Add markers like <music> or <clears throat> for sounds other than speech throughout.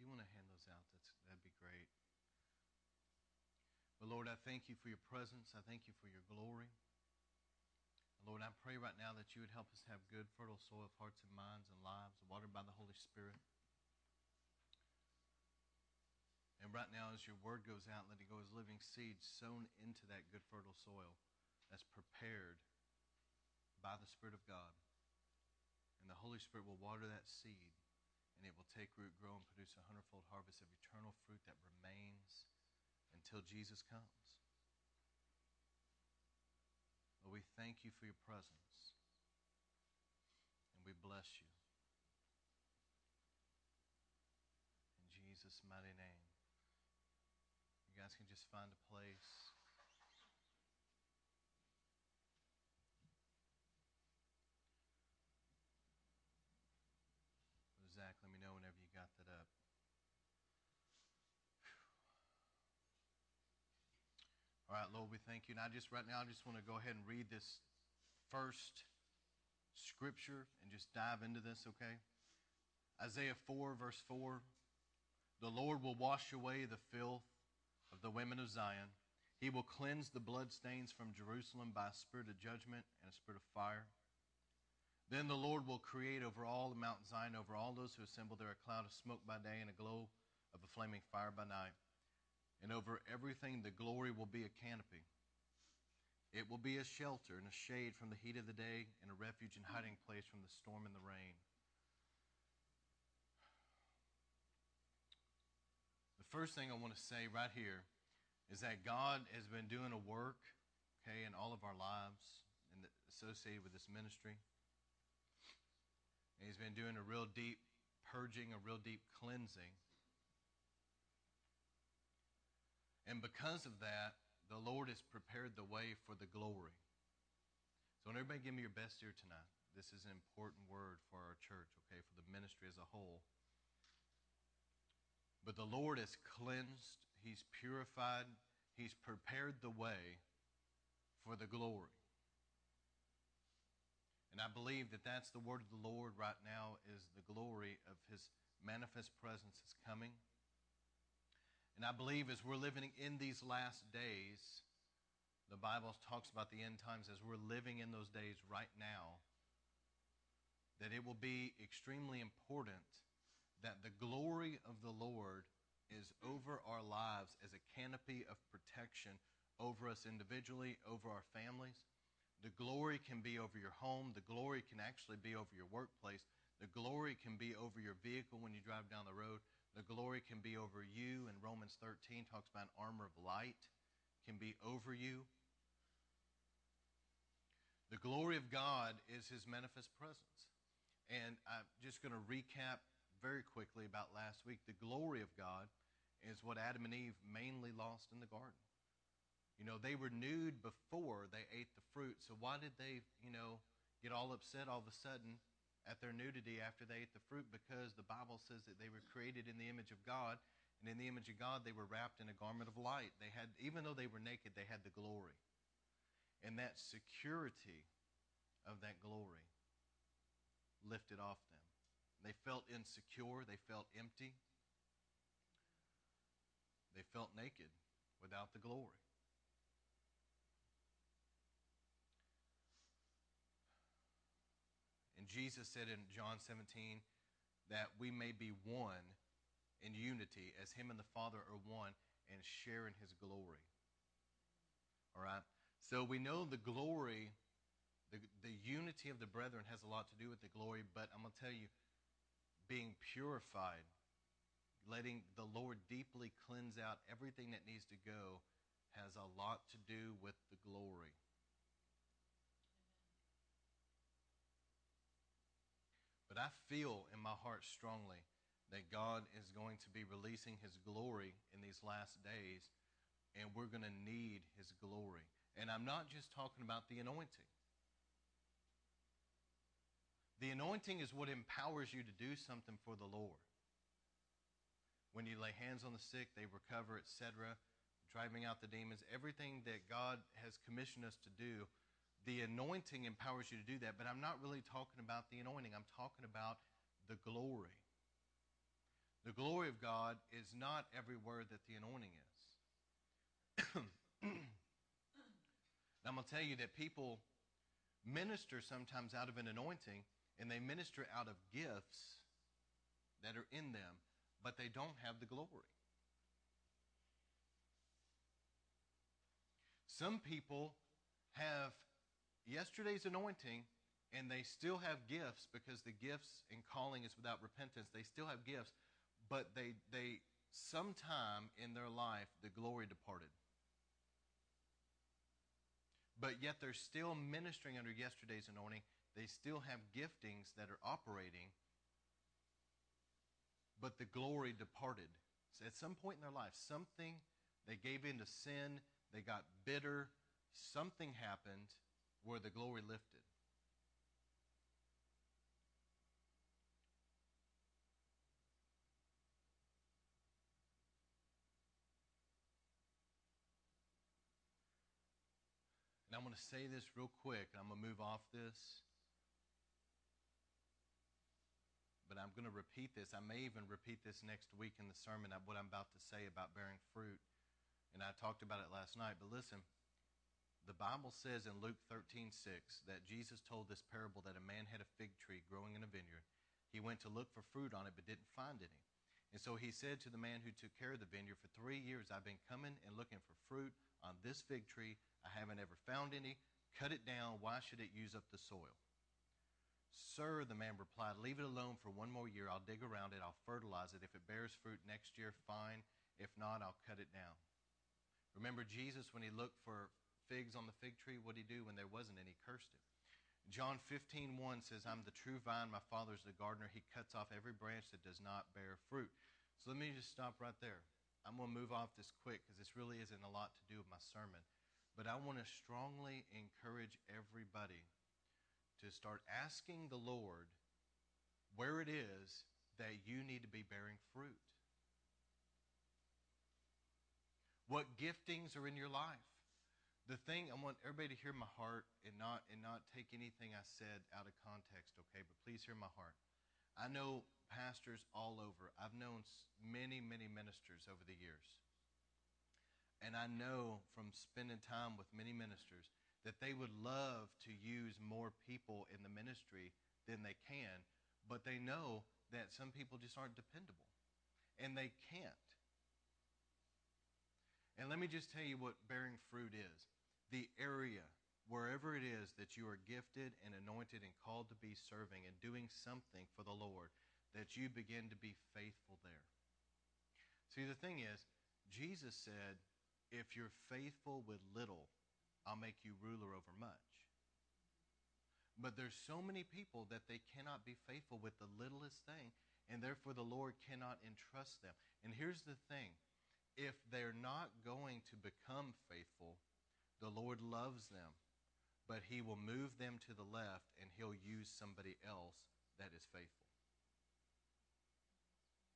you want to hand those out, that'd be great. But Lord, I thank you for your presence. I thank you for your glory. Lord, I pray right now that you would help us have good, fertile soil of hearts and minds and lives, watered by the Holy Spirit. And right now, as your word goes out, let it go as living seed sown into that good, fertile soil that's prepared by the Spirit of God. And the Holy Spirit will water that seed, and it will take root, grow, and produce a hundredfold harvest of eternal fruit that remains until Jesus comes. Lord, we thank you for your presence, and we bless you. In Jesus' mighty name. You guys can just find a place. Zach, let me know whenever you got that up. All right, Lord, we thank you. And I just, right now, I just want to go ahead and read this first scripture and just dive into this, okay? Isaiah 4, verse 4. The Lord will wash away the filth of the women of Zion. He will cleanse the bloodstains from Jerusalem by a spirit of judgment and a spirit of fire. Then the Lord will create over all the Mount Zion, over all those who assemble there, a cloud of smoke by day and a glow of a flaming fire by night. And over everything the glory will be a canopy. It will be a shelter and a shade from the heat of the day, and a refuge and hiding place from the storm and the rain. The first thing I want to say right here is that God has been doing a work, okay, in all of our lives and associated with this ministry. And He's been doing a real deep purging, a real deep cleansing. And because of that, the Lord has prepared the way for the glory. So, everybody give me your best ear tonight. This is an important word for our church, okay, for the ministry as a whole. But the Lord has cleansed, He's purified, He's prepared the way for the glory. And I believe that that's the word of the Lord right now is the glory of His manifest presence is coming. And I believe as we're living in these last days, the Bible talks about the end times as we're living in those days right now, that it will be extremely important that the glory of the Lord is over our lives as a canopy of protection over us individually, over our families. The glory can be over your home. The glory can actually be over your workplace. The glory can be over your vehicle when you drive down the road. The glory can be over you. And Romans 13 talks about an armor of light can be over you. The glory of God is his manifest presence. And I'm just going to recap very quickly about last week. The glory of God is what Adam and Eve mainly lost in the garden. You know, they were nude before they ate the fruit. So why did they, you know, get all upset all of a sudden at their nudity after they ate the fruit? Because the Bible says that they were created in the image of God, and in the image of God they were wrapped in a garment of light. They had even though they were naked, they had the glory. And that security of that glory lifted off them. They felt insecure. They felt empty. They felt naked without the glory. And Jesus said in John 17 that we may be one in unity as Him and the Father are one and share in His glory. All right? So we know the glory, the, the unity of the brethren has a lot to do with the glory, but I'm going to tell you, being purified, letting the Lord deeply cleanse out everything that needs to go, has a lot to do with the glory. But I feel in my heart strongly that God is going to be releasing His glory in these last days, and we're going to need His glory. And I'm not just talking about the anointing. The anointing is what empowers you to do something for the Lord. When you lay hands on the sick, they recover, etc., driving out the demons, everything that God has commissioned us to do, the anointing empowers you to do that. But I'm not really talking about the anointing, I'm talking about the glory. The glory of God is not everywhere that the anointing is. <clears throat> I'm going to tell you that people minister sometimes out of an anointing and they minister out of gifts that are in them, but they don't have the glory. Some people have yesterday's anointing and they still have gifts because the gifts and calling is without repentance. They still have gifts, but they they sometime in their life the glory departed. But yet they're still ministering under yesterday's anointing. They still have giftings that are operating, but the glory departed. So at some point in their life, something they gave in to sin they got bitter. Something happened where the glory lifted. And I'm going to say this real quick, and I'm going to move off this. But I'm going to repeat this. I may even repeat this next week in the sermon, what I'm about to say about bearing fruit. And I talked about it last night. But listen, the Bible says in Luke 13, 6, that Jesus told this parable that a man had a fig tree growing in a vineyard. He went to look for fruit on it, but didn't find any. And so he said to the man who took care of the vineyard, For three years I've been coming and looking for fruit on this fig tree. I haven't ever found any. Cut it down. Why should it use up the soil? Sir, the man replied, Leave it alone for one more year. I'll dig around it. I'll fertilize it. If it bears fruit next year, fine. If not, I'll cut it down. Remember Jesus when he looked for figs on the fig tree, what did he do when there wasn't any? He cursed it. John 15, 1 says, I'm the true vine, my father's the gardener. He cuts off every branch that does not bear fruit. So let me just stop right there. I'm going to move off this quick because this really isn't a lot to do with my sermon. But I want to strongly encourage everybody to start asking the Lord where it is that you need to be bearing fruit. What giftings are in your life? The thing I want everybody to hear my heart and not and not take anything I said out of context, okay? But please hear my heart. I know pastors all over. I've known many, many ministers over the years. And I know from spending time with many ministers that they would love to use more people in the ministry than they can, but they know that some people just aren't dependable. And they can't. And let me just tell you what bearing fruit is the area, wherever it is that you are gifted and anointed and called to be serving and doing something for the Lord, that you begin to be faithful there. See, the thing is, Jesus said, if you're faithful with little, I'll make you ruler over much. But there's so many people that they cannot be faithful with the littlest thing, and therefore the Lord cannot entrust them. And here's the thing if they're not going to become faithful, the Lord loves them, but He will move them to the left and He'll use somebody else that is faithful.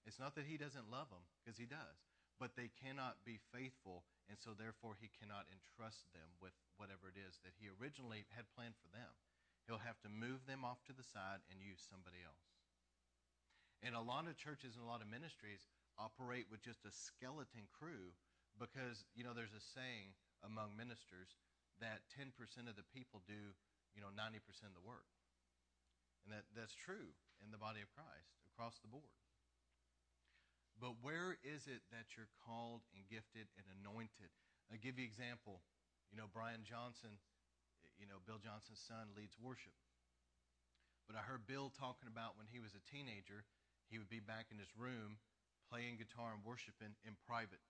It's not that He doesn't love them, because He does, but they cannot be faithful, and so therefore He cannot entrust them with whatever it is that He originally had planned for them. He'll have to move them off to the side and use somebody else. And a lot of churches and a lot of ministries operate with just a skeleton crew because, you know, there's a saying among ministers that 10% of the people do, you know, 90% of the work. And that, that's true in the body of Christ across the board. But where is it that you're called and gifted and anointed? I'll give you example. You know, Brian Johnson, you know, Bill Johnson's son leads worship. But I heard Bill talking about when he was a teenager, he would be back in his room playing guitar and worshiping in private.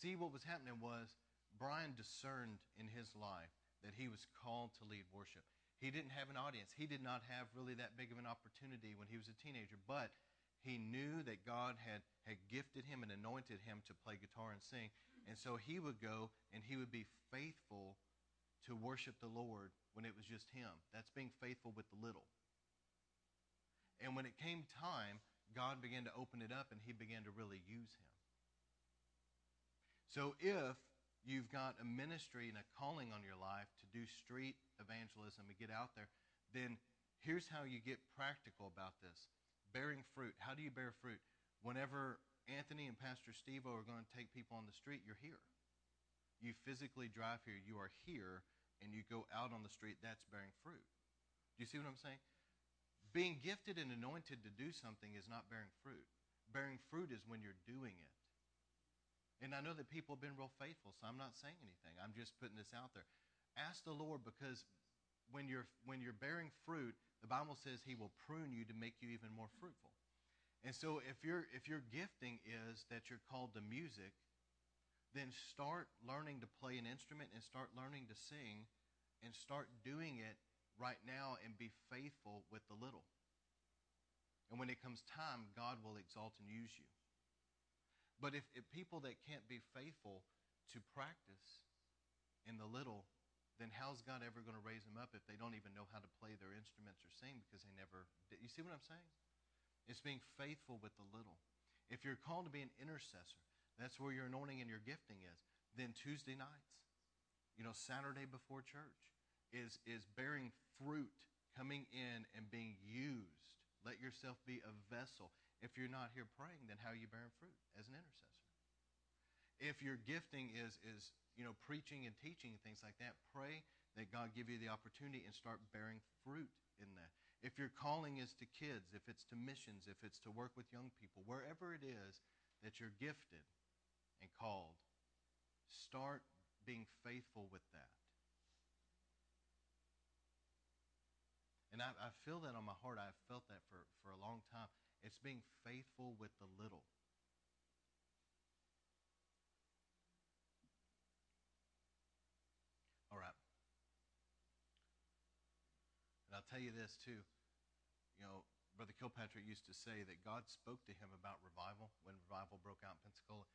See, what was happening was Brian discerned in his life that he was called to lead worship. He didn't have an audience. He did not have really that big of an opportunity when he was a teenager, but he knew that God had, had gifted him and anointed him to play guitar and sing. And so he would go and he would be faithful to worship the Lord when it was just him. That's being faithful with the little. And when it came time God began to open it up and he began to really use him. So if you've got a ministry and a calling on your life to do street evangelism and get out there, then here's how you get practical about this. bearing fruit. How do you bear fruit? Whenever Anthony and Pastor Steve are going to take people on the street, you're here. You physically drive here, you are here, and you go out on the street, that's bearing fruit. Do you see what I'm saying? Being gifted and anointed to do something is not bearing fruit. Bearing fruit is when you're doing it. And I know that people have been real faithful, so I'm not saying anything. I'm just putting this out there. Ask the Lord because when you're when you're bearing fruit, the Bible says he will prune you to make you even more fruitful. And so if your if your gifting is that you're called to music, then start learning to play an instrument and start learning to sing and start doing it right now and be faithful with the little. And when it comes time, God will exalt and use you. But if, if people that can't be faithful to practice in the little, then how's God ever going to raise them up if they don't even know how to play their instruments or sing because they never did? You see what I'm saying? It's being faithful with the little. If you're called to be an intercessor, that's where your anointing and your gifting is. Then Tuesday nights, you know, Saturday before church is, is bearing fruit, coming in and being used. Let yourself be a vessel. If you're not here praying, then how are you bearing fruit as an intercessor? If your gifting is, is you know, preaching and teaching and things like that, pray that God give you the opportunity and start bearing fruit in that. If your calling is to kids, if it's to missions, if it's to work with young people, wherever it is that you're gifted and called, start being faithful with that. And I, I feel that on my heart. I've felt that for, for a long time. It's being faithful with the little. All right. And I'll tell you this too. You know, Brother Kilpatrick used to say that God spoke to him about revival when revival broke out in Pensacola.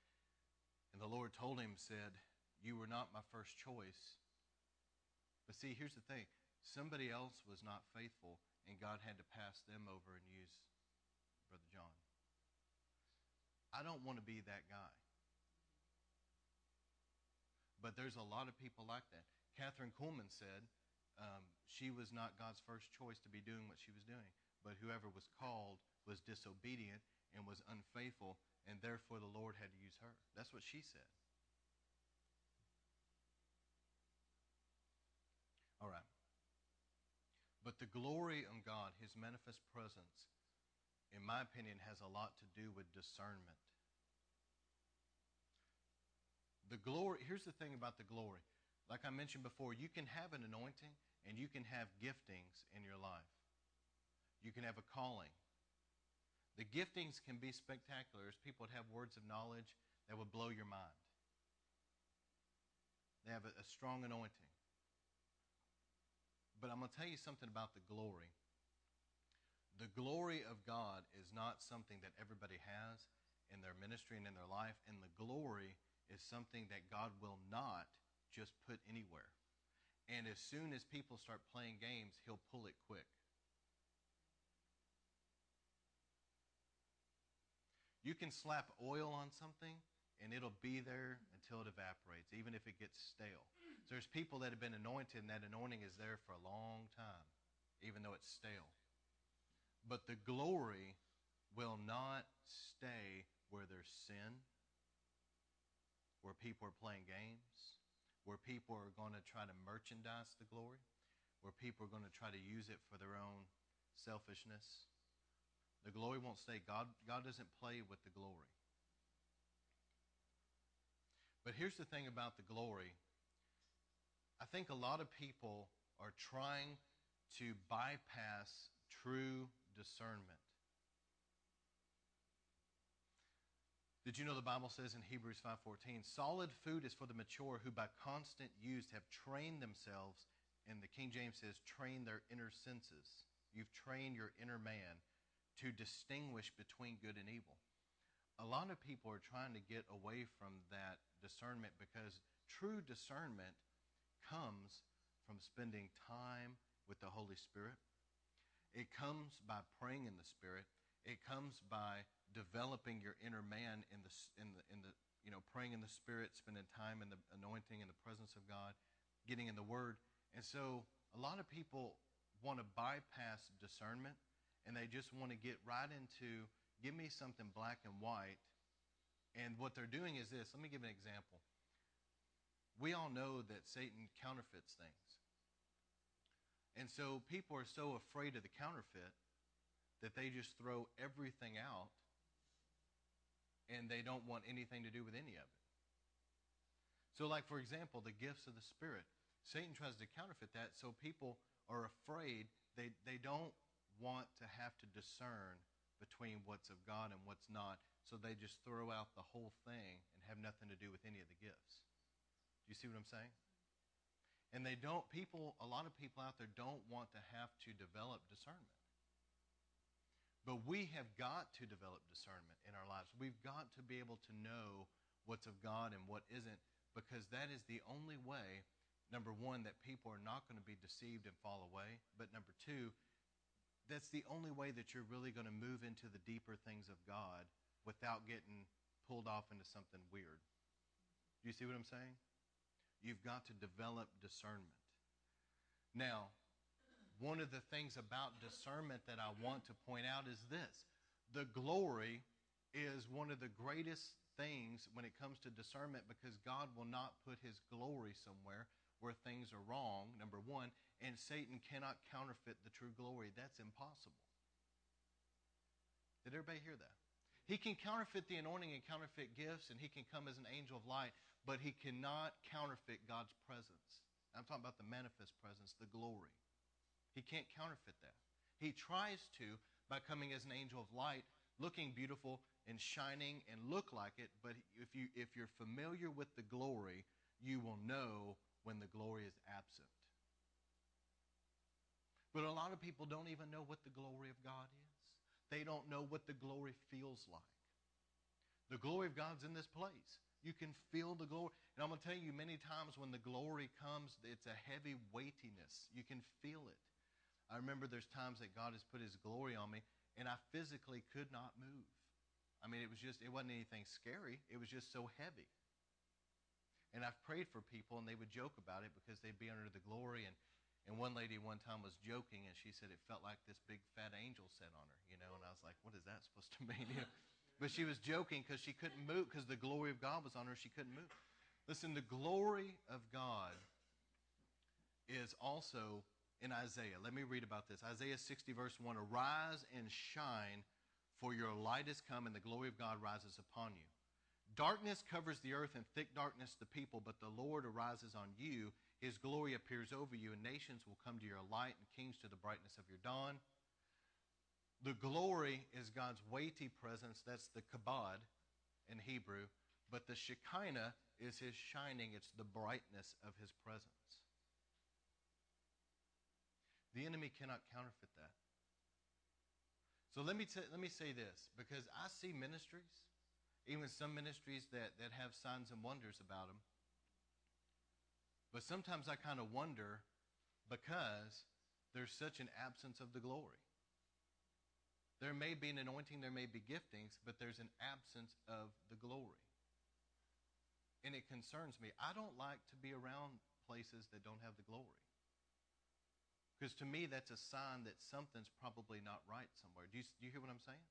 And the Lord told him, said, You were not my first choice. But see, here's the thing somebody else was not faithful, and God had to pass them over and use Brother John. I don't want to be that guy. But there's a lot of people like that. Kathryn Kuhlman said um, she was not God's first choice to be doing what she was doing, but whoever was called was disobedient and was unfaithful, and therefore the Lord had to use her. That's what she said. All right. But the glory of God, his manifest presence, in my opinion, has a lot to do with discernment. The glory, here's the thing about the glory. Like I mentioned before, you can have an anointing and you can have giftings in your life. You can have a calling. The giftings can be spectacular as people would have words of knowledge that would blow your mind. They have a, a strong anointing. But I'm going to tell you something about the glory the glory of God is not something that everybody has in their ministry and in their life, and the glory is something that God will not just put anywhere. And as soon as people start playing games, He'll pull it quick. You can slap oil on something and it'll be there until it evaporates, even if it gets stale. So there's people that have been anointed and that anointing is there for a long time, even though it's stale. But the glory will not stay where there's sin, where people are playing games, where people are going to try to merchandise the glory, where people are going to try to use it for their own selfishness. The glory won't stay. God, God doesn't play with the glory. But here's the thing about the glory. I think a lot of people are trying to bypass true discernment. Did you know the Bible says in Hebrews 5:14, solid food is for the mature who by constant use have trained themselves and the King James says train their inner senses. You've trained your inner man to distinguish between good and evil. A lot of people are trying to get away from that discernment because true discernment comes from spending time with the Holy Spirit it comes by praying in the Spirit. It comes by developing your inner man in the in the in the you know praying in the Spirit, spending time in the anointing in the presence of God, getting in the Word. And so a lot of people want to bypass discernment and they just want to get right into give me something black and white. And what they're doing is this. Let me give an example. We all know that Satan counterfeits things. And so people are so afraid of the counterfeit that they just throw everything out and they don't want anything to do with any of it. So, like, for example, the gifts of the Spirit. Satan tries to counterfeit that, so people are afraid. They, they don't want to have to discern between what's of God and what's not, so they just throw out the whole thing and have nothing to do with any of the gifts. Do you see what I'm saying? And they don't, people, a lot of people out there don't want to have to develop discernment. But we have got to develop discernment in our lives. We've got to be able to know what's of God and what isn't because that is the only way, number one, that people are not going to be deceived and fall away. But number two, that's the only way that you're really going to move into the deeper things of God without getting pulled off into something weird. Do you see what I'm saying? You've got to develop discernment. Now, one of the things about discernment that I want to point out is this the glory is one of the greatest things when it comes to discernment because God will not put his glory somewhere where things are wrong, number one, and Satan cannot counterfeit the true glory. That's impossible. Did everybody hear that? He can counterfeit the anointing and counterfeit gifts, and he can come as an angel of light, but he cannot counterfeit God's presence. I'm talking about the manifest presence, the glory. He can't counterfeit that. He tries to by coming as an angel of light, looking beautiful and shining and look like it, but if you if you're familiar with the glory, you will know when the glory is absent. But a lot of people don't even know what the glory of God is. They don't know what the glory feels like. The glory of God's in this place. You can feel the glory. And I'm going to tell you, many times when the glory comes, it's a heavy weightiness. You can feel it. I remember there's times that God has put his glory on me, and I physically could not move. I mean, it was just, it wasn't anything scary. It was just so heavy. And I've prayed for people, and they would joke about it because they'd be under the glory. And, and one lady one time was joking, and she said it felt like this big fat angel sat on her, you know. And I was like, what is that supposed to <laughs> mean? but she was joking because she couldn't move because the glory of God was on her. She couldn't move. Listen, the glory of God is also in Isaiah. Let me read about this. Isaiah 60, verse 1 Arise and shine for your light has come, and the glory of God rises upon you. Darkness covers the earth, and thick darkness the people, but the Lord arises on you. His glory appears over you, and nations will come to your light, and kings to the brightness of your dawn. The glory is God's weighty presence. That's the kabod in Hebrew. But the Shekinah is his shining, it's the brightness of his presence. The enemy cannot counterfeit that. So let me, t- let me say this because I see ministries, even some ministries that, that have signs and wonders about them. But sometimes I kind of wonder because there's such an absence of the glory. There may be an anointing, there may be giftings, but there's an absence of the glory. And it concerns me. I don't like to be around places that don't have the glory. Because to me, that's a sign that something's probably not right somewhere. Do you, do you hear what I'm saying?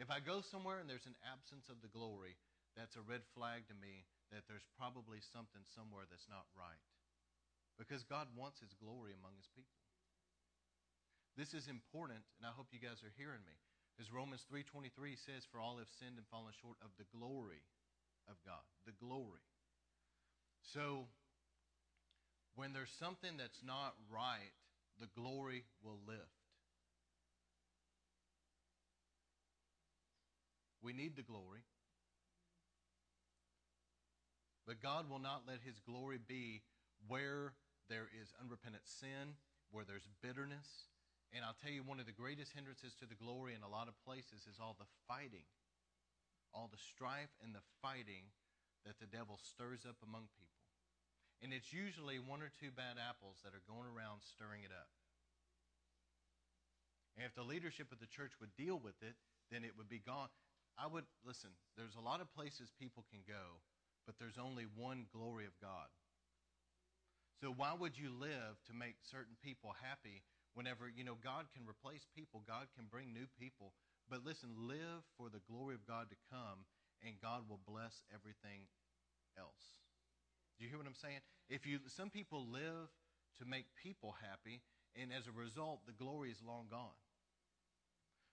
If I go somewhere and there's an absence of the glory, that's a red flag to me that there's probably something somewhere that's not right. Because God wants his glory among his people. This is important, and I hope you guys are hearing me. As Romans 3.23 says, For all have sinned and fallen short of the glory of God. The glory. So, when there's something that's not right, the glory will lift. We need the glory. But God will not let his glory be where there is unrepentant sin, where there's bitterness. And I'll tell you, one of the greatest hindrances to the glory in a lot of places is all the fighting, all the strife and the fighting that the devil stirs up among people. And it's usually one or two bad apples that are going around stirring it up. And if the leadership of the church would deal with it, then it would be gone. I would, listen, there's a lot of places people can go, but there's only one glory of God. So why would you live to make certain people happy Whenever, you know, God can replace people, God can bring new people. But listen, live for the glory of God to come, and God will bless everything else. Do you hear what I'm saying? If you some people live to make people happy, and as a result, the glory is long gone.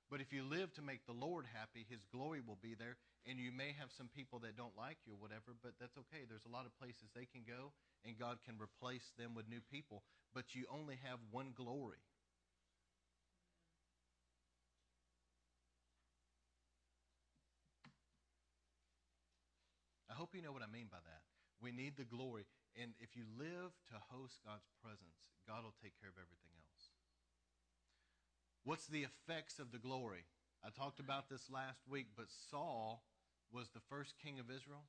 But if you live to make the Lord happy, His glory will be there. And you may have some people that don't like you or whatever, but that's okay. There's a lot of places they can go, and God can replace them with new people. But you only have one glory. I hope you know what I mean by that. We need the glory. And if you live to host God's presence, God will take care of everything else. What's the effects of the glory? I talked about this last week, but Saul was the first king of Israel.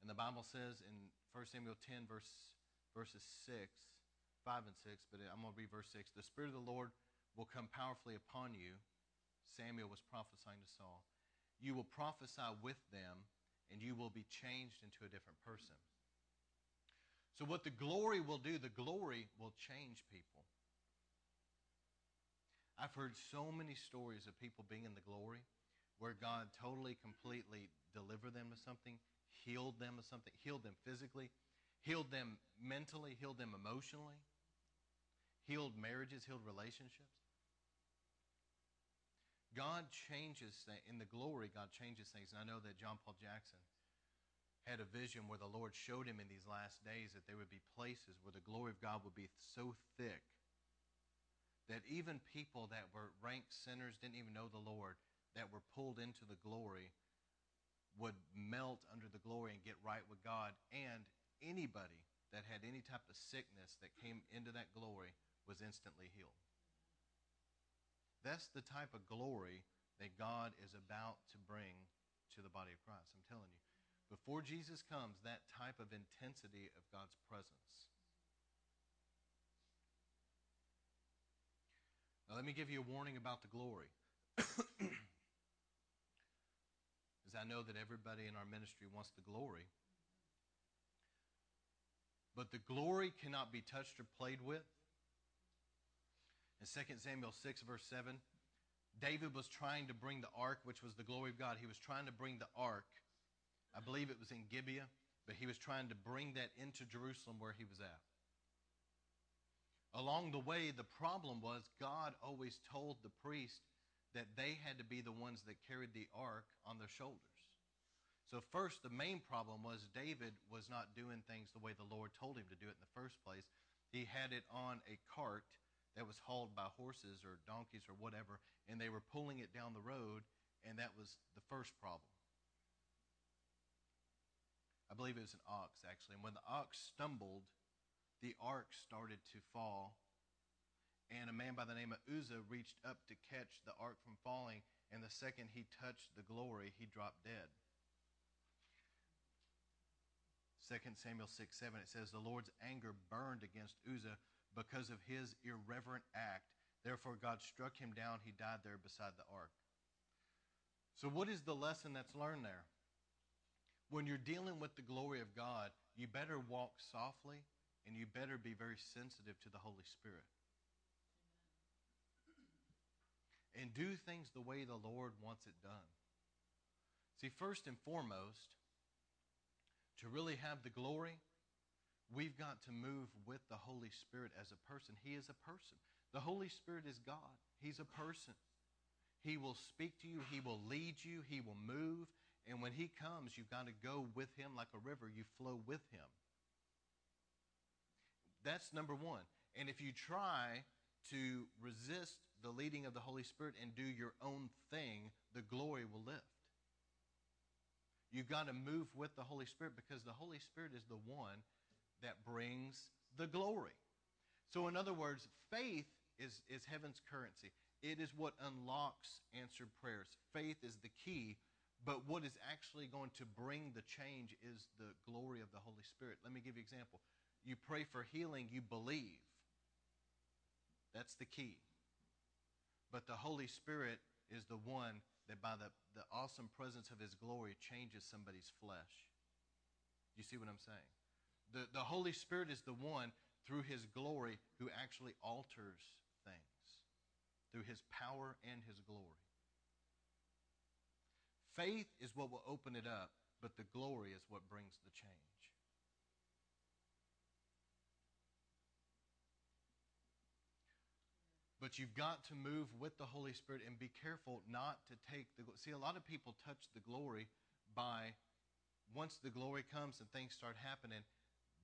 And the Bible says in 1 Samuel 10, verse, verses 6, 5 and 6, but I'm going to read verse 6. The Spirit of the Lord will come powerfully upon you. Samuel was prophesying to Saul. You will prophesy with them, and you will be changed into a different person. So, what the glory will do, the glory will change people. I've heard so many stories of people being in the glory where God totally, completely delivered them of something, healed them of something, healed them physically, healed them mentally, healed them emotionally, healed marriages, healed relationships. God changes things. In the glory, God changes things. And I know that John Paul Jackson had a vision where the Lord showed him in these last days that there would be places where the glory of God would be so thick that even people that were ranked sinners, didn't even know the Lord, that were pulled into the glory, would melt under the glory and get right with God. And anybody that had any type of sickness that came into that glory was instantly healed. That's the type of glory that God is about to bring to the body of Christ. I'm telling you. Before Jesus comes, that type of intensity of God's presence Now, let me give you a warning about the glory. <coughs> As I know that everybody in our ministry wants the glory. But the glory cannot be touched or played with. In 2 Samuel 6, verse 7, David was trying to bring the ark, which was the glory of God. He was trying to bring the ark. I believe it was in Gibeah, but he was trying to bring that into Jerusalem where he was at. Along the way, the problem was God always told the priest that they had to be the ones that carried the ark on their shoulders. So, first, the main problem was David was not doing things the way the Lord told him to do it in the first place. He had it on a cart that was hauled by horses or donkeys or whatever, and they were pulling it down the road, and that was the first problem. I believe it was an ox, actually. And when the ox stumbled, the ark started to fall. And a man by the name of Uzzah reached up to catch the ark from falling, and the second he touched the glory, he dropped dead. 2 Samuel 6 7, it says, The Lord's anger burned against Uzzah because of his irreverent act. Therefore, God struck him down. He died there beside the ark. So, what is the lesson that's learned there? When you're dealing with the glory of God, you better walk softly and you better be very sensitive to the Holy Spirit. And do things the way the Lord wants it done. See, first and foremost, to really have the glory, we've got to move with the Holy Spirit as a person. He is a person. The Holy Spirit is God, He's a person. He will speak to you, He will lead you, He will move. And when He comes, you've got to go with Him like a river. You flow with Him. That's number one. And if you try to resist the leading of the Holy Spirit and do your own thing, the glory will lift. You've got to move with the Holy Spirit because the Holy Spirit is the one that brings the glory. So, in other words, faith is, is heaven's currency. It is what unlocks answered prayers. Faith is the key, but what is actually going to bring the change is the glory of the Holy Spirit. Let me give you an example you pray for healing, you believe. That's the key. But the Holy Spirit is the one that, by the, the awesome presence of His glory, changes somebody's flesh. You see what I'm saying? The, the Holy Spirit is the one through his glory who actually alters things, through his power and his glory. Faith is what will open it up, but the glory is what brings the change. But you've got to move with the Holy Spirit and be careful not to take the. See, a lot of people touch the glory by, once the glory comes and things start happening,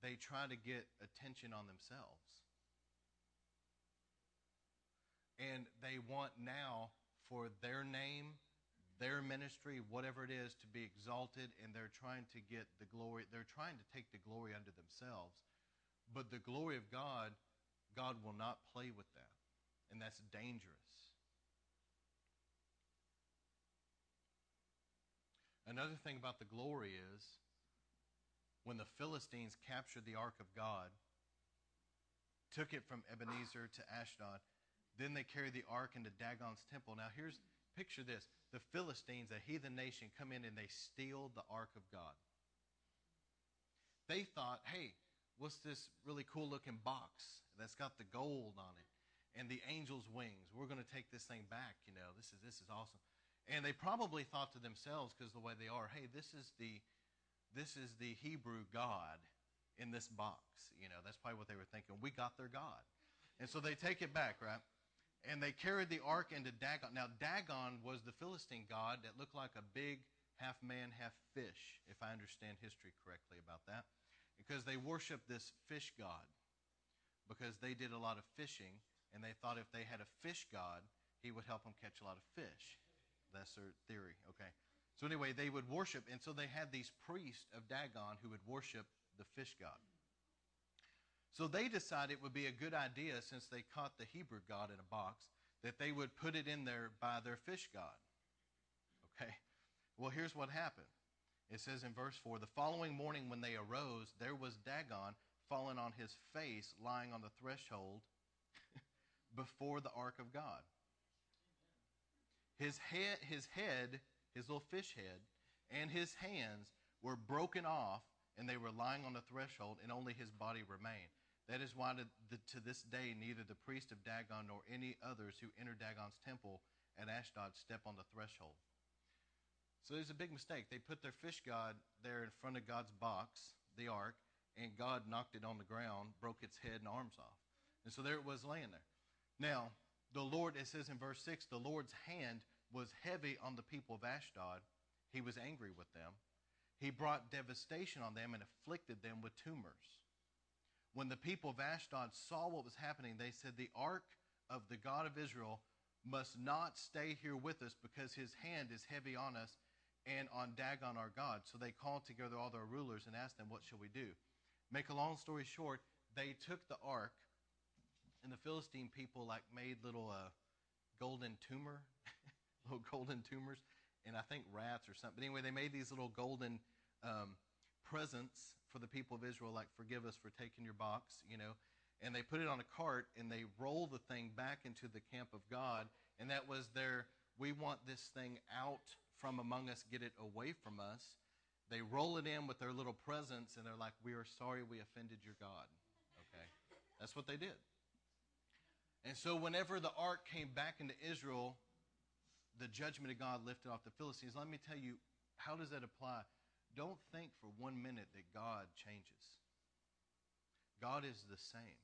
they try to get attention on themselves. And they want now for their name, their ministry, whatever it is, to be exalted, and they're trying to get the glory. They're trying to take the glory unto themselves. But the glory of God, God will not play with that and that's dangerous. Another thing about the glory is when the Philistines captured the ark of God, took it from Ebenezer to Ashdod, then they carried the ark into Dagon's temple. Now here's picture this. The Philistines, a heathen nation, come in and they steal the ark of God. They thought, hey, what's this really cool looking box that's got the gold on it? And the angel's wings. We're going to take this thing back. You know, this is this is awesome. And they probably thought to themselves, because the way they are, hey, this is the this is the Hebrew God in this box. You know, that's probably what they were thinking. We got their God. And so they take it back, right? And they carried the ark into Dagon. Now, Dagon was the Philistine god that looked like a big half man, half fish, if I understand history correctly about that. Because they worshiped this fish god. Because they did a lot of fishing and they thought if they had a fish god, he would help them catch a lot of fish. That's their theory. Okay. So anyway, they would worship, and so they had these priests of Dagon who would worship the fish god. So they decided it would be a good idea, since they caught the Hebrew god in a box, that they would put it in there by their fish god. Okay. Well, here's what happened. It says in verse 4 The following morning, when they arose, there was Dagon fallen on his face, lying on the threshold before the ark of God. His head, his head, his little fish head, and his hands were broken off, and they were lying on the threshold, and only his body remained. That is why to, the, to this day neither the priest of Dagon nor any others who enter Dagon's temple at Ashdod step on the threshold. So there's a big mistake. They put their fish god there in front of God's box, the ark, and God knocked it on the ground, broke its head and arms off. And so there it was laying there. Now, the Lord, it says in verse 6, the Lord's hand was heavy on the people of Ashdod. He was angry with them. He brought devastation on them and afflicted them with tumors. When the people of Ashdod saw what was happening, they said, The ark of the God of Israel must not stay here with us because his hand is heavy on us and on Dagon our God. So they called together all their rulers and asked them, What shall we do? Make a long story short, they took the ark and the Philistine people like made little uh, golden tumor, <laughs> little golden tumors, and I think rats or something. But anyway, they made these little golden um, presents for the people of Israel, like forgive us for taking your box, you know. And they put it on a cart and they roll the thing back into the camp of God, and that was their we want this thing out from among us, get it away from us. They roll it in with their little presents, and they're like, "We are sorry we offended your God." Okay, that's what they did. And so, whenever the ark came back into Israel, the judgment of God lifted off the Philistines. Let me tell you, how does that apply? Don't think for one minute that God changes. God is the same.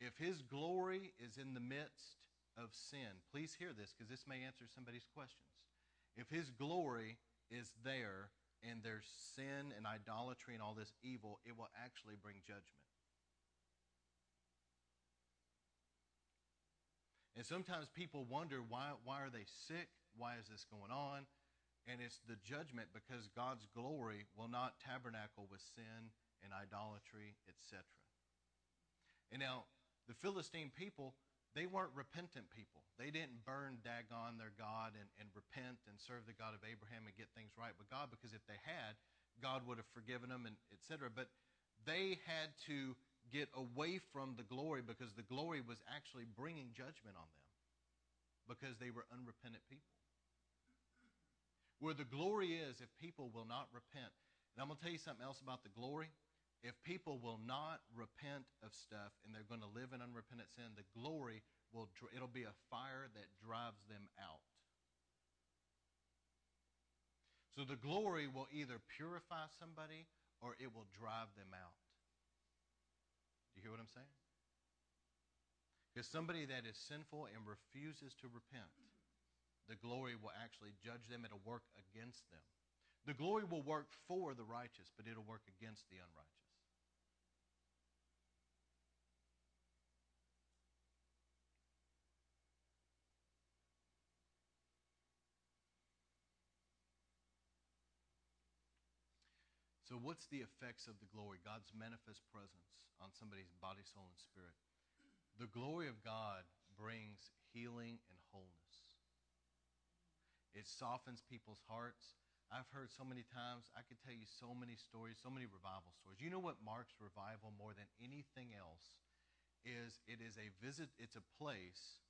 If his glory is in the midst of sin, please hear this because this may answer somebody's questions. If his glory is there and there's sin and idolatry and all this evil, it will actually bring judgment. And sometimes people wonder why, why are they sick? Why is this going on? And it's the judgment because God's glory will not tabernacle with sin and idolatry, etc. And now, the Philistine people, they weren't repentant people. They didn't burn Dagon, their God, and, and repent and serve the God of Abraham and get things right with God because if they had, God would have forgiven them and etc. But they had to get away from the glory because the glory was actually bringing judgment on them because they were unrepentant people. Where the glory is, if people will not repent, and I'm going to tell you something else about the glory, if people will not repent of stuff and they're going to live in unrepentant sin, the glory will it'll be a fire that drives them out. So the glory will either purify somebody or it will drive them out. Do you hear what I'm saying? Because somebody that is sinful and refuses to repent, the glory will actually judge them. It'll work against them. The glory will work for the righteous, but it'll work against the unrighteous. So, what's the effects of the glory? God's manifest presence on somebody's body, soul, and spirit. The glory of God brings healing and wholeness. It softens people's hearts. I've heard so many times, I could tell you so many stories, so many revival stories. You know what marks revival more than anything else is it is a visit, it's a place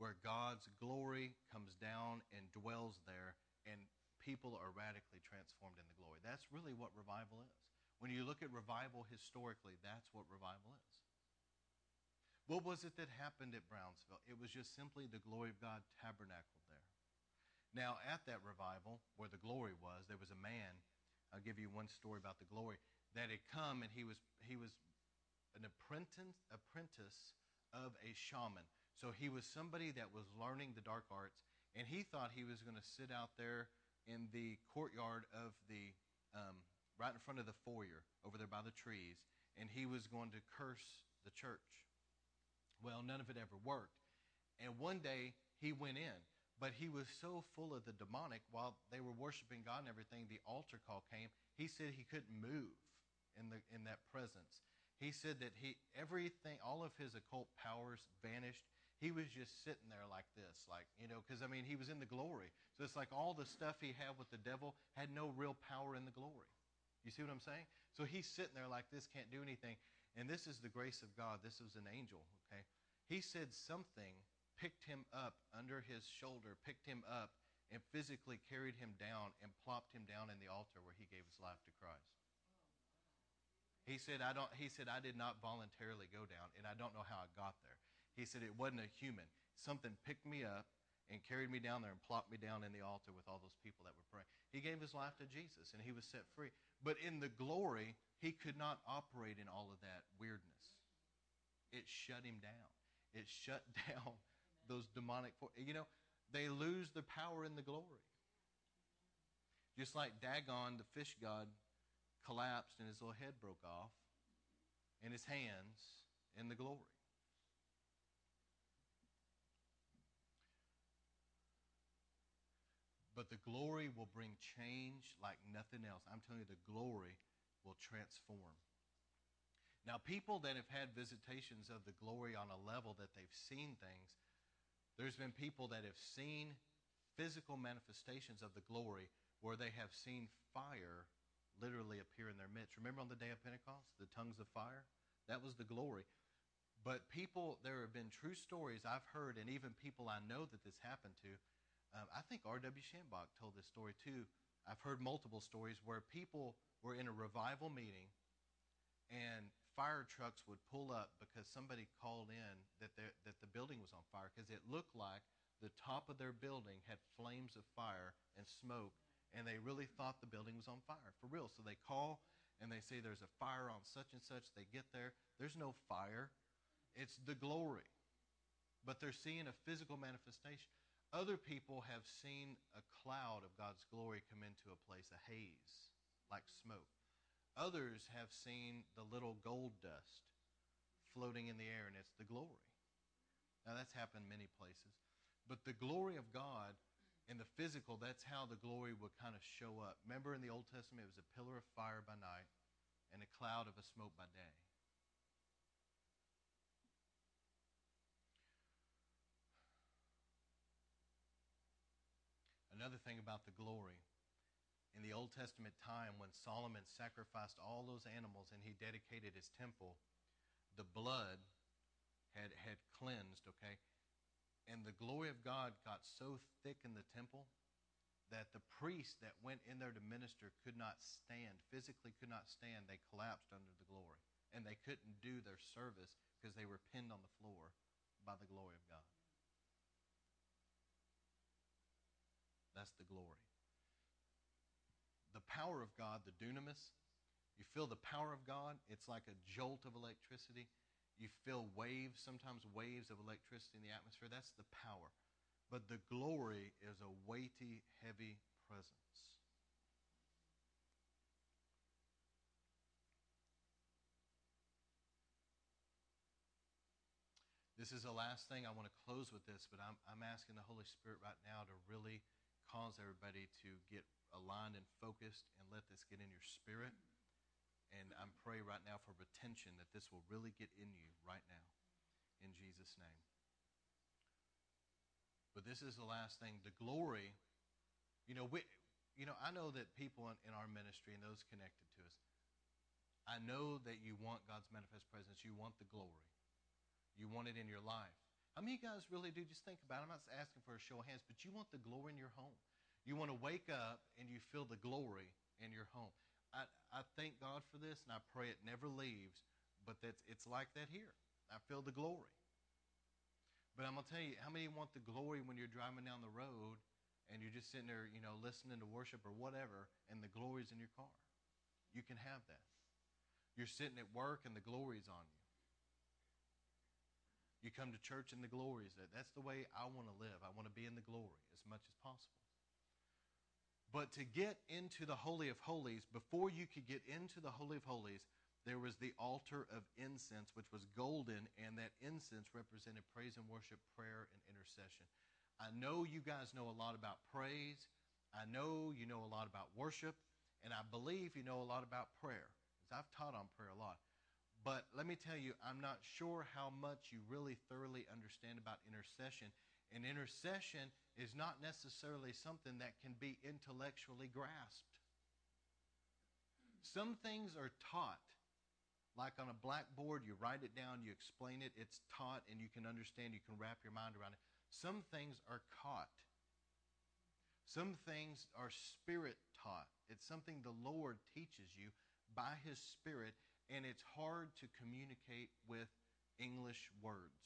where God's glory comes down and dwells there and people are radically transformed in the glory. That's really what revival is. When you look at revival historically, that's what revival is. What was it that happened at Brownsville? It was just simply the glory of God tabernacled there. Now, at that revival, where the glory was, there was a man. I'll give you one story about the glory that had come, and he was he was an apprentice apprentice of a shaman. So he was somebody that was learning the dark arts, and he thought he was going to sit out there in the courtyard of the um, right in front of the foyer over there by the trees, and he was going to curse the church. Well, none of it ever worked. And one day he went in, but he was so full of the demonic while they were worshiping God and everything, the altar call came. He said he couldn't move in the in that presence. He said that he everything all of his occult powers vanished. He was just sitting there like this, like, you know, because I mean, he was in the glory. So it's like all the stuff he had with the devil had no real power in the glory. You see what I'm saying? So he's sitting there like this, can't do anything. And this is the grace of God. This was an angel Okay? He said something picked him up under his shoulder, picked him up, and physically carried him down and plopped him down in the altar where he gave his life to Christ. He said, I don't he said, I did not voluntarily go down, and I don't know how I got there. He said it wasn't a human. Something picked me up and carried me down there and plopped me down in the altar with all those people that were praying. He gave his life to Jesus and he was set free. But in the glory, he could not operate in all of that weirdness it shut him down. It shut <laughs> down those demonic forces. You know, they lose their power in the glory. Just like Dagon, the fish god, collapsed and his little head broke off and his hands in the glory. But the glory will bring change like nothing else. I'm telling you, the glory will transform. Now, people that have had visitations of the glory on a level that they've seen things, there's been people that have seen physical manifestations of the glory where they have seen fire literally appear in their midst. Remember on the day of Pentecost, the tongues of fire? That was the glory. But people, there have been true stories I've heard, and even people I know that this happened to. Um, I think R.W. Schambach told this story too. I've heard multiple stories where people were in a revival meeting and fire trucks would pull up because somebody called in that, that the building was on fire because it looked like the top of their building had flames of fire and smoke, and they really thought the building was on fire for real. So they call and they say there's a fire on such and such. They get there, there's no fire, it's the glory. But they're seeing a physical manifestation. Other people have seen a cloud of God's glory come into a place, a haze, like smoke. Others have seen the little gold dust floating in the air, and it's the glory. Now, that's happened many places. But the glory of God in the physical, that's how the glory would kind of show up. Remember in the Old Testament, it was a pillar of fire by night and a cloud of a smoke by day. Another thing about the glory in the Old Testament time when Solomon sacrificed all those animals and he dedicated his temple, the blood had, had cleansed, okay? And the glory of God got so thick in the temple that the priests that went in there to minister could not stand, physically could not stand. They collapsed under the glory. And they couldn't do their service because they were pinned on the floor by the glory of God. That's the glory. The power of God, the dunamis, you feel the power of God. It's like a jolt of electricity. You feel waves, sometimes waves of electricity in the atmosphere. That's the power. But the glory is a weighty, heavy presence. This is the last thing. I want to close with this, but I'm, I'm asking the Holy Spirit right now to really cause everybody to get aligned and focused and let this get in your spirit. And I'm praying right now for retention that this will really get in you right now. In Jesus' name. But this is the last thing. The glory, you know, we, you know, I know that people in, in our ministry and those connected to us, I know that you want God's manifest presence. You want the glory. You want it in your life. How many of you guys really do? Just think about it. I'm not asking for a show of hands, but you want the glory in your home. You want to wake up and you feel the glory in your home. I, I thank God for this, and I pray it never leaves, but that's, it's like that here. I feel the glory. But I'm going to tell you, how many want the glory when you're driving down the road and you're just sitting there, you know, listening to worship or whatever, and the glory's in your car? You can have that. You're sitting at work and the glory's on you. You come to church and the glory's there. That's the way I want to live. I want to be in the glory as much as possible. But to get into the Holy of Holies, before you could get into the Holy of Holies, there was the altar of incense, which was golden, and that incense represented praise and worship, prayer, and intercession. I know you guys know a lot about praise. I know you know a lot about worship, and I believe you know a lot about prayer, because I've taught on prayer a lot. But let me tell you, I'm not sure how much you really thoroughly understand about intercession. And intercession is not necessarily something that can be intellectually grasped. Some things are taught like on a blackboard, you write it down, you explain it, it's taught, and you can understand, you can wrap your mind around it. Some things are caught. Some things are spirit taught. It's something the Lord teaches you by His Spirit, and it's hard to communicate with English words.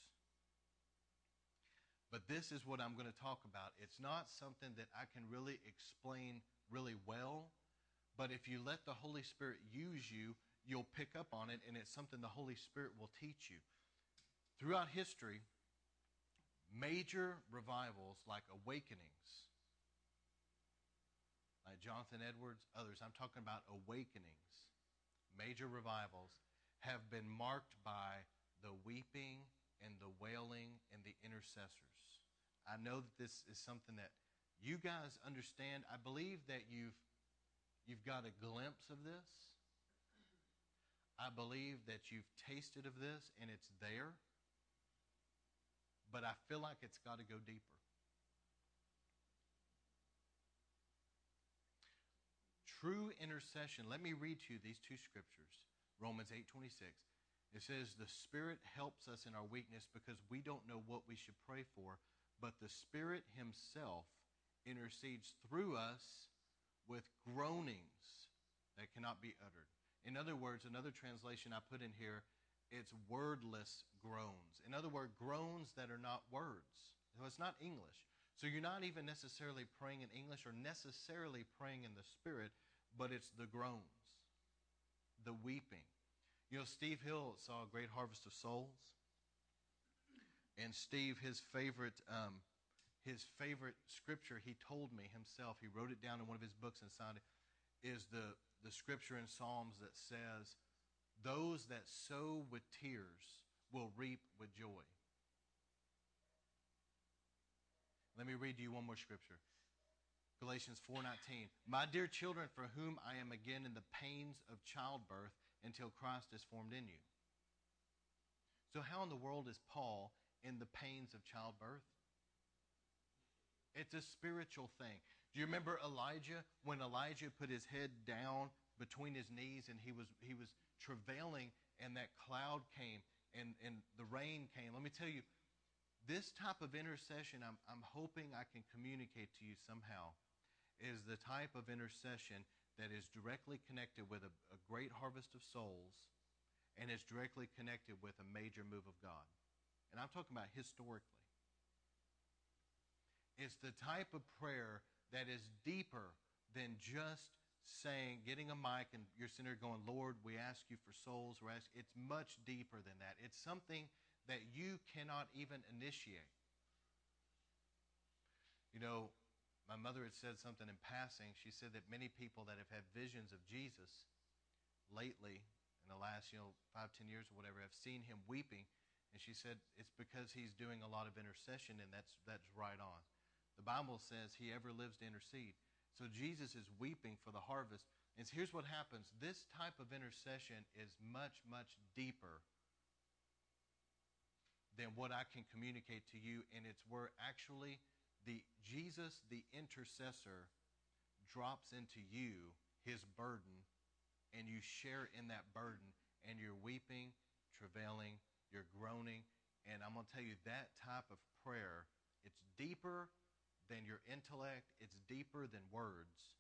But this is what I'm going to talk about. It's not something that I can really explain really well, but if you let the Holy Spirit use you, you'll pick up on it, and it's something the Holy Spirit will teach you. Throughout history, major revivals like awakenings, like Jonathan Edwards, others, I'm talking about awakenings, major revivals, have been marked by the weeping and the wailing and the intercessors. I know that this is something that you guys understand. I believe that you've you've got a glimpse of this. I believe that you've tasted of this and it's there, but I feel like it's got to go deeper. True intercession. Let me read to you these two scriptures. Romans 8:26. It says the Spirit helps us in our weakness because we don't know what we should pray for, but the Spirit himself intercedes through us with groanings that cannot be uttered. In other words, another translation I put in here, it's wordless groans. In other words, groans that are not words. So it's not English. So you're not even necessarily praying in English or necessarily praying in the Spirit, but it's the groans, the weeping. You know, Steve Hill saw a great harvest of souls. And Steve, his favorite, um, his favorite scripture, he told me himself, he wrote it down in one of his books and signed it, is the the scripture in Psalms that says, Those that sow with tears will reap with joy. Let me read you one more scripture. Galatians 4:19 My dear children for whom I am again in the pains of childbirth until Christ is formed in you. So how in the world is Paul in the pains of childbirth? It's a spiritual thing. Do you remember Elijah when Elijah put his head down between his knees and he was he was travailing and that cloud came and, and the rain came? Let me tell you, this type of intercession I'm, I'm hoping I can communicate to you somehow is the type of intercession that is directly connected with a, a great harvest of souls and is directly connected with a major move of God. And I'm talking about historically. It's the type of prayer that is deeper than just saying, getting a mic and you're sitting there going, Lord, we ask you for souls. We're. It's much deeper than that. It's something that you cannot even initiate. You know, my mother had said something in passing. She said that many people that have had visions of Jesus lately, in the last, you know, five, ten years or whatever, have seen him weeping. And she said it's because he's doing a lot of intercession, and that's that's right on. The Bible says he ever lives to intercede. So Jesus is weeping for the harvest. And here's what happens. This type of intercession is much, much deeper than what I can communicate to you. And it's where actually the Jesus, the intercessor, drops into you his burden, and you share in that burden, and you're weeping, travailing, you're groaning. And I'm going to tell you that type of prayer, it's deeper than your intellect, it's deeper than words.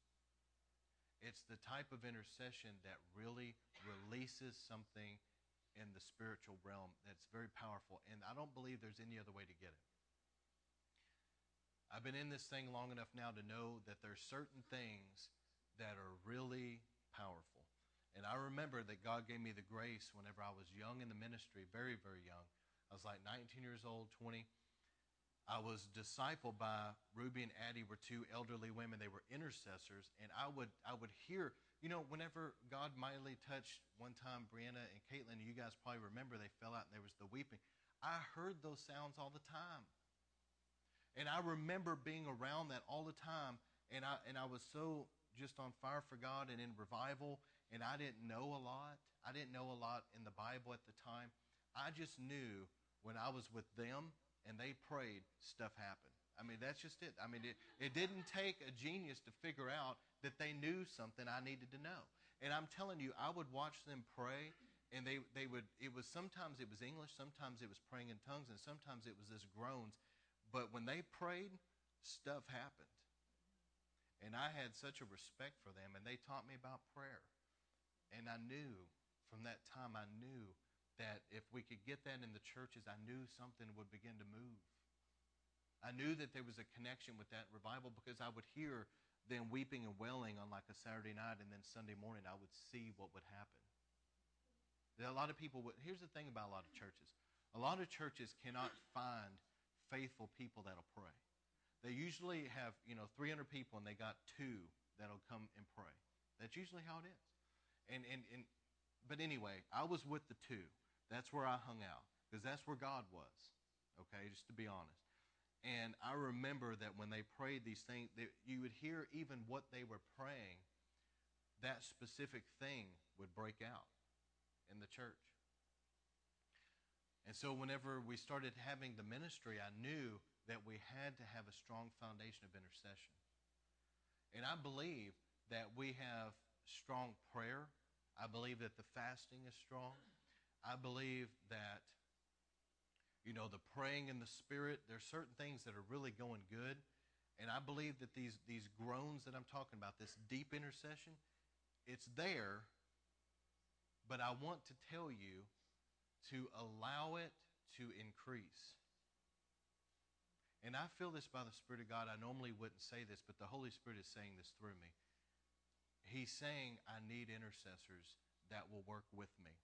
It's the type of intercession that really releases something in the spiritual realm that's very powerful. And I don't believe there's any other way to get it. I've been in this thing long enough now to know that there's certain things that are really powerful. And I remember that God gave me the grace whenever I was young in the ministry, very, very young. I was like 19 years old, 20. I was discipled by Ruby and Addie were two elderly women. They were intercessors, and I would I would hear, you know, whenever God mightily touched one time Brianna and Caitlin, you guys probably remember they fell out and there was the weeping. I heard those sounds all the time. And I remember being around that all the time, and I and I was so just on fire for God and in revival, and I didn't know a lot. I didn't know a lot in the Bible at the time. I just knew when I was with them and they prayed, stuff happened. I mean, that's just it. I mean, it, it didn't take a genius to figure out that they knew something I needed to know. And I'm telling you, I would watch them pray, and they, they would, it was sometimes it was English, sometimes it was praying in tongues, and sometimes it was this groans. But when they prayed, stuff happened. And I had such a respect for them, and they taught me about prayer. And I knew from that time, I knew that if we could get that in the churches, I knew something would begin to move. I knew that there was a connection with that revival because I would hear them weeping and wailing on like a Saturday night, and then Sunday morning I would see what would happen. There a lot of people would, here's the thing about a lot of churches. A lot of churches cannot find faithful people that'll pray. They usually have, you know, 300 people and they got two that'll come and pray. That's usually how it is. And, and, and but anyway, I was with the two. That's where I hung out because that's where God was. Okay, just to be honest. And I remember that when they prayed these things, that you would hear even what they were praying, that specific thing would break out in the church. And so whenever we started having the ministry, I knew that we had to have a strong foundation of intercession. And I believe that we have strong prayer. I believe that the fasting is strong. I believe that, you know, the praying in the Spirit, there's certain things that are really going good. And I believe that these, these groans that I'm talking about, this deep intercession, it's there, but I want to tell you to allow it to increase. And I feel this by the Spirit of God. I normally wouldn't say this, but the Holy Spirit is saying this through me. He's saying, I need intercessors that will work with me.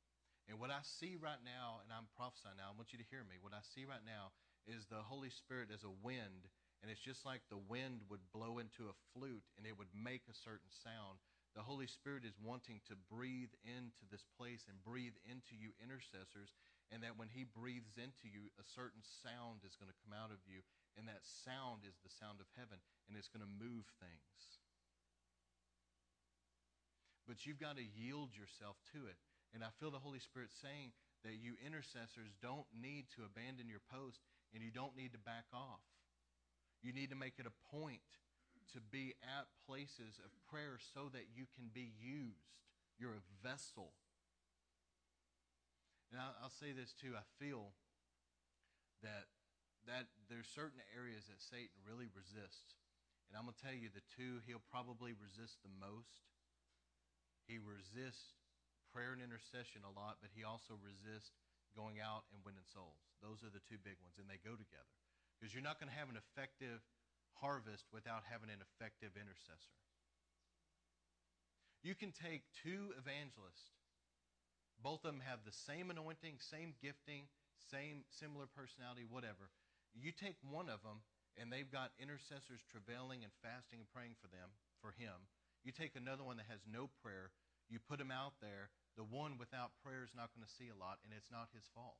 And what I see right now, and I'm prophesying now, I want you to hear me. What I see right now is the Holy Spirit as a wind, and it's just like the wind would blow into a flute and it would make a certain sound. The Holy Spirit is wanting to breathe into this place and breathe into you intercessors, and that when He breathes into you, a certain sound is going to come out of you, and that sound is the sound of heaven, and it's going to move things. But you've got to yield yourself to it. And I feel the Holy Spirit saying that you intercessors don't need to abandon your post and you don't need to back off. You need to make it a point to be at places of prayer so that you can be used. You're a vessel. And I'll, say this too. I feel that that there's certain areas that Satan really resists. And I'm going to tell you the two he'll probably resist the most. He resists prayer and intercession a lot, but he also resists going out and winning souls. Those are the two big ones, and they go together. Because you're not going to have an effective harvest without having an effective intercessor. You can take two evangelists, both of them have the same anointing, same gifting, same similar personality, whatever. You take one of them, and they've got intercessors travailing and fasting and praying for them, for him. You take another one that has no prayer, you put him out there. The one without prayer is not going to see a lot, and it's not his fault.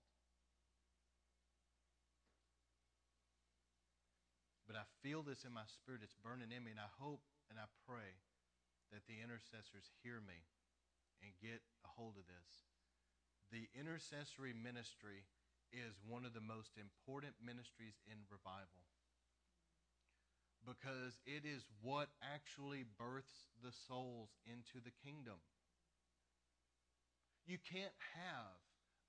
But I feel this in my spirit. It's burning in me, and I hope and I pray that the intercessors hear me and get a hold of this. The intercessory ministry is one of the most important ministries in revival because it is what actually births the souls into the kingdom. You can't have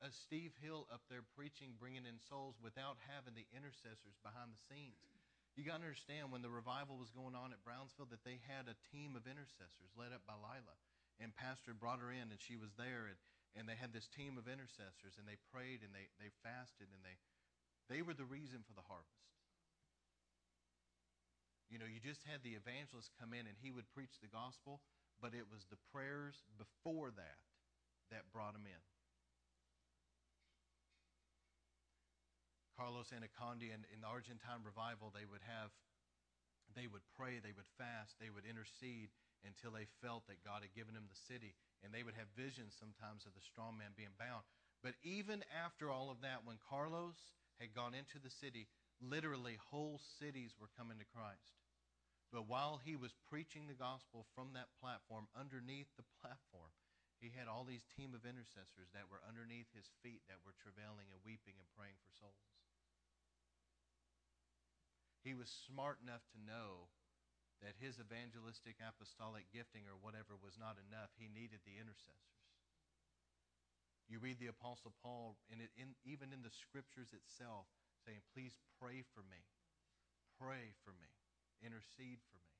a Steve Hill up there preaching, bringing in souls without having the intercessors behind the scenes. You got to understand when the revival was going on at Brownsville that they had a team of intercessors led up by Lila. And Pastor brought her in and she was there and, and they had this team of intercessors and they prayed and they, they fasted and they, they were the reason for the harvest. You know, you just had the evangelist come in and he would preach the gospel, but it was the prayers before that that brought him in. Carlos Annacondia in, in the Argentine revival, they would have, they would pray, they would fast, they would intercede until they felt that God had given them the city. And they would have visions sometimes of the strong man being bound. But even after all of that, when Carlos had gone into the city, literally whole cities were coming to Christ. But while he was preaching the gospel from that platform, underneath the platform, he had all these team of intercessors that were underneath his feet that were travailing and weeping and praying for souls. He was smart enough to know that his evangelistic apostolic gifting or whatever was not enough. He needed the intercessors. You read the Apostle Paul, and in, even in the scriptures itself, saying, Please pray for me. Pray for me. Intercede for me.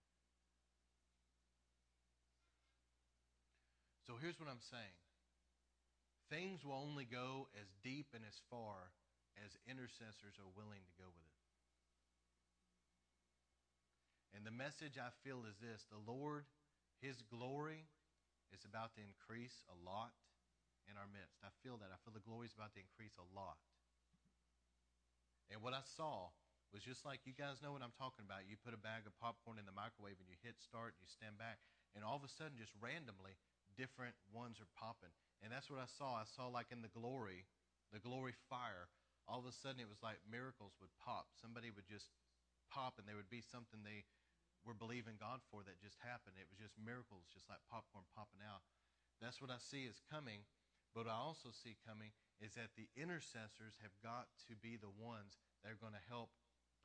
So here's what I'm saying things will only go as deep and as far as intercessors are willing to go with it. And the message I feel is this the Lord, His glory is about to increase a lot in our midst. I feel that. I feel the glory is about to increase a lot. And what I saw was just like you guys know what I'm talking about. You put a bag of popcorn in the microwave and you hit start and you stand back, and all of a sudden, just randomly, different ones are popping. And that's what I saw. I saw like in the glory, the glory fire, all of a sudden it was like miracles would pop. Somebody would just pop and there would be something they we're believing God for that just happened. It was just miracles, just like popcorn popping out. That's what I see is coming. But I also see coming is that the intercessors have got to be the ones that are going to help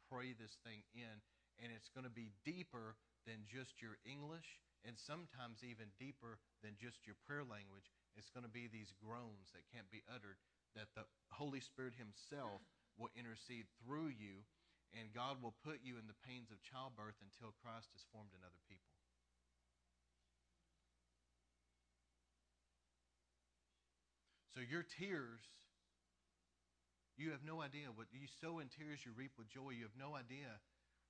pray this thing in. And it's going to be deeper than just your English and sometimes even deeper than just your prayer language. It's going to be these groans that can't be uttered that the Holy Spirit Himself will intercede through you and God will put you in the pains of childbirth until Christ is formed in other people. So your tears, you have no idea what you sow in tears, you reap with joy. You have no idea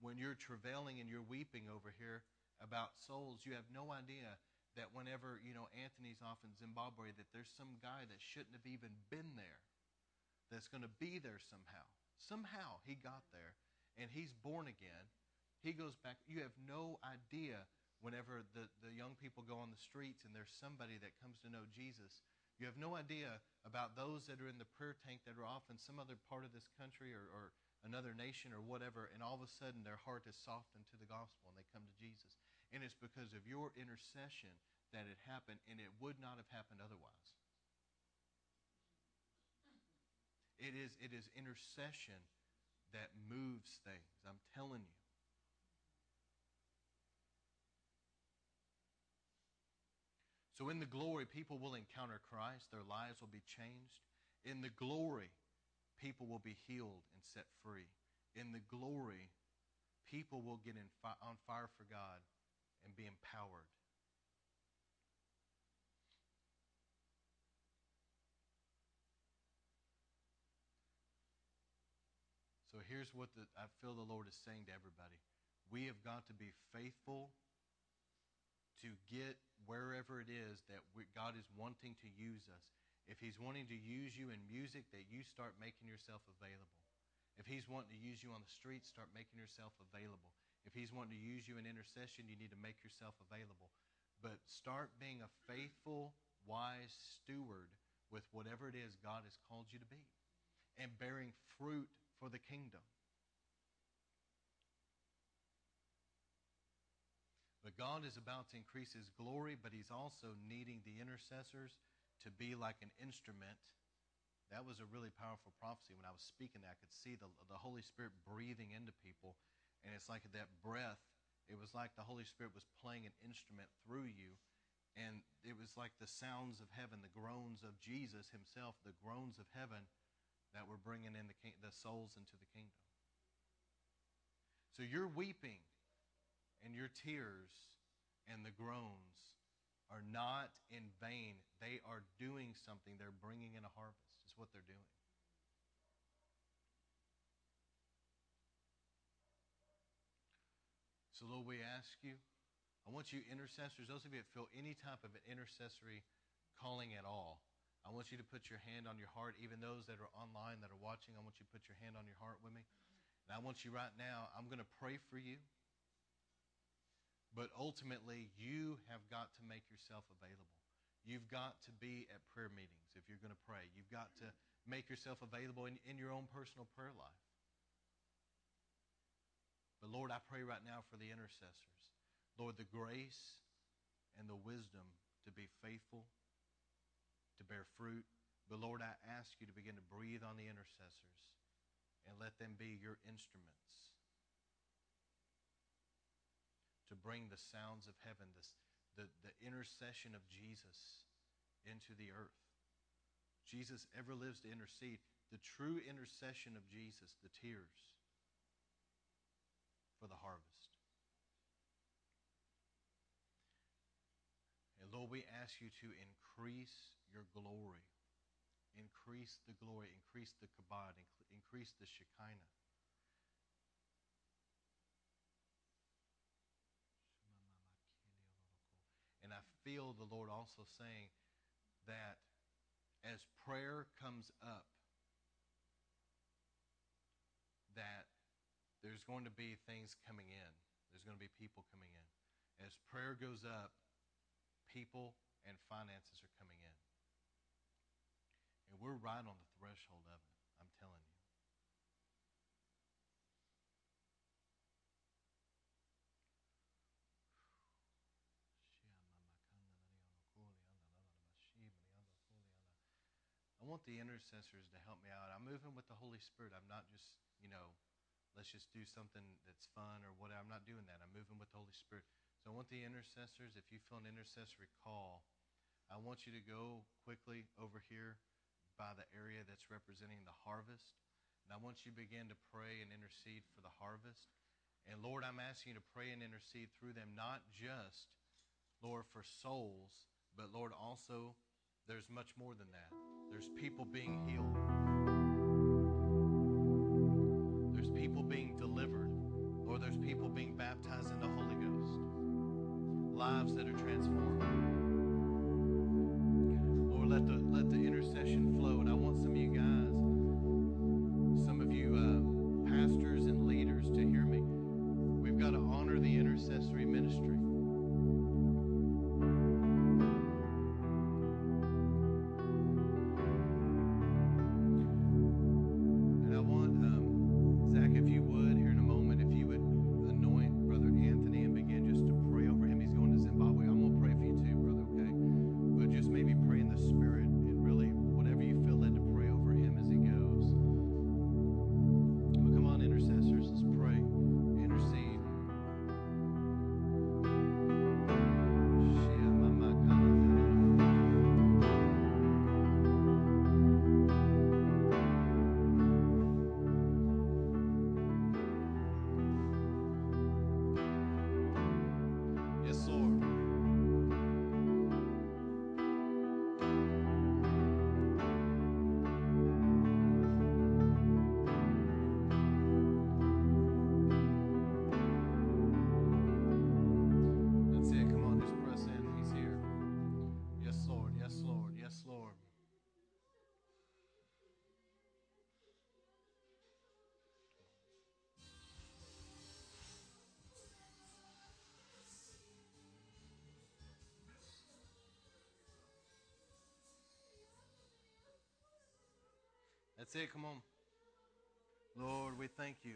when you're travailing and you're weeping over here about souls. You have no idea that whenever you know Anthony's off in Zimbabwe, that there's some guy that shouldn't have even been there, that's going to be there somehow. Somehow he got there and he's born again, he goes back. You have no idea whenever the, the young people go on the streets and there's somebody that comes to know Jesus. You have no idea about those that are in the prayer tank that are off in some other part of this country or, or another nation or whatever, and all of a sudden their heart is softened to the gospel and they come to Jesus. And it's because of your intercession that it happened, and it would not have happened otherwise. It is, it is intercession that moves things. I'm telling you. So, in the glory, people will encounter Christ, their lives will be changed. In the glory, people will be healed and set free. In the glory, people will get in fi- on fire for God and be empowered. Here's what the, I feel the Lord is saying to everybody. We have got to be faithful to get wherever it is that we, God is wanting to use us. If He's wanting to use you in music, that you start making yourself available. If He's wanting to use you on the streets, start making yourself available. If He's wanting to use you in intercession, you need to make yourself available. But start being a faithful, wise steward with whatever it is God has called you to be and bearing fruit for the kingdom. But God is about to increase his glory, but he's also needing the intercessors to be like an instrument. That was a really powerful prophecy. When I was speaking that, I could see the, the Holy Spirit breathing into people. And it's like that breath, it was like the Holy Spirit was playing an instrument through you. And it was like the sounds of heaven, the groans of Jesus himself, the groans of heaven that we're bringing in the, the souls into the kingdom. So your weeping and your tears and the groans are not in vain. They are doing something. They're bringing in a harvest, is what they're doing. So, Lord, we ask you, I want you intercessors, those of you that feel any type of an intercessory calling at all, I want you to put your hand on your heart. Even those that are online that are watching, I want you to put your hand on your heart with me. And I want you right now, I'm going to pray for you. But ultimately, you have got to make yourself available. You've got to be at prayer meetings if you're going to pray. You've got to make yourself available in, in your own personal prayer life. But Lord, I pray right now for the intercessors. Lord, the grace and the wisdom to be faithful to bear fruit. But Lord, I ask you to begin to breathe on the intercessors and let them be your instruments to bring the sounds of heaven, this, the, the intercession of Jesus into the earth. Jesus ever lives to intercede. The true intercession of Jesus, the tears for the harvest. And Lord, we ask you to increase your glory. Increase the glory, increase the kabod, increase the Shekinah. And I feel the Lord also saying that as prayer comes up, that there's going to be things coming in. There's going to be people coming in. As prayer goes up, people and finances are coming in. And we're right on the threshold of it, I'm telling you. I want the intercessors to help me out. I'm moving with the Holy Spirit. I'm not just, you know, let's just do something that's fun or whatever. I'm not doing that. I'm moving with the Holy Spirit. So I want the intercessors, if you feel an intercessory call, I want you to go quickly over here by the area that's representing the harvest. And I want you to begin to pray and intercede for the harvest. And Lord, I'm asking you to pray and intercede through them, not just, Lord, for souls, but Lord, also there's much more than that. There's people being healed, there's people being delivered, Lord, there's people being baptized in the Holy Ghost, lives that are transformed That's it. Come on. Lord, we thank you.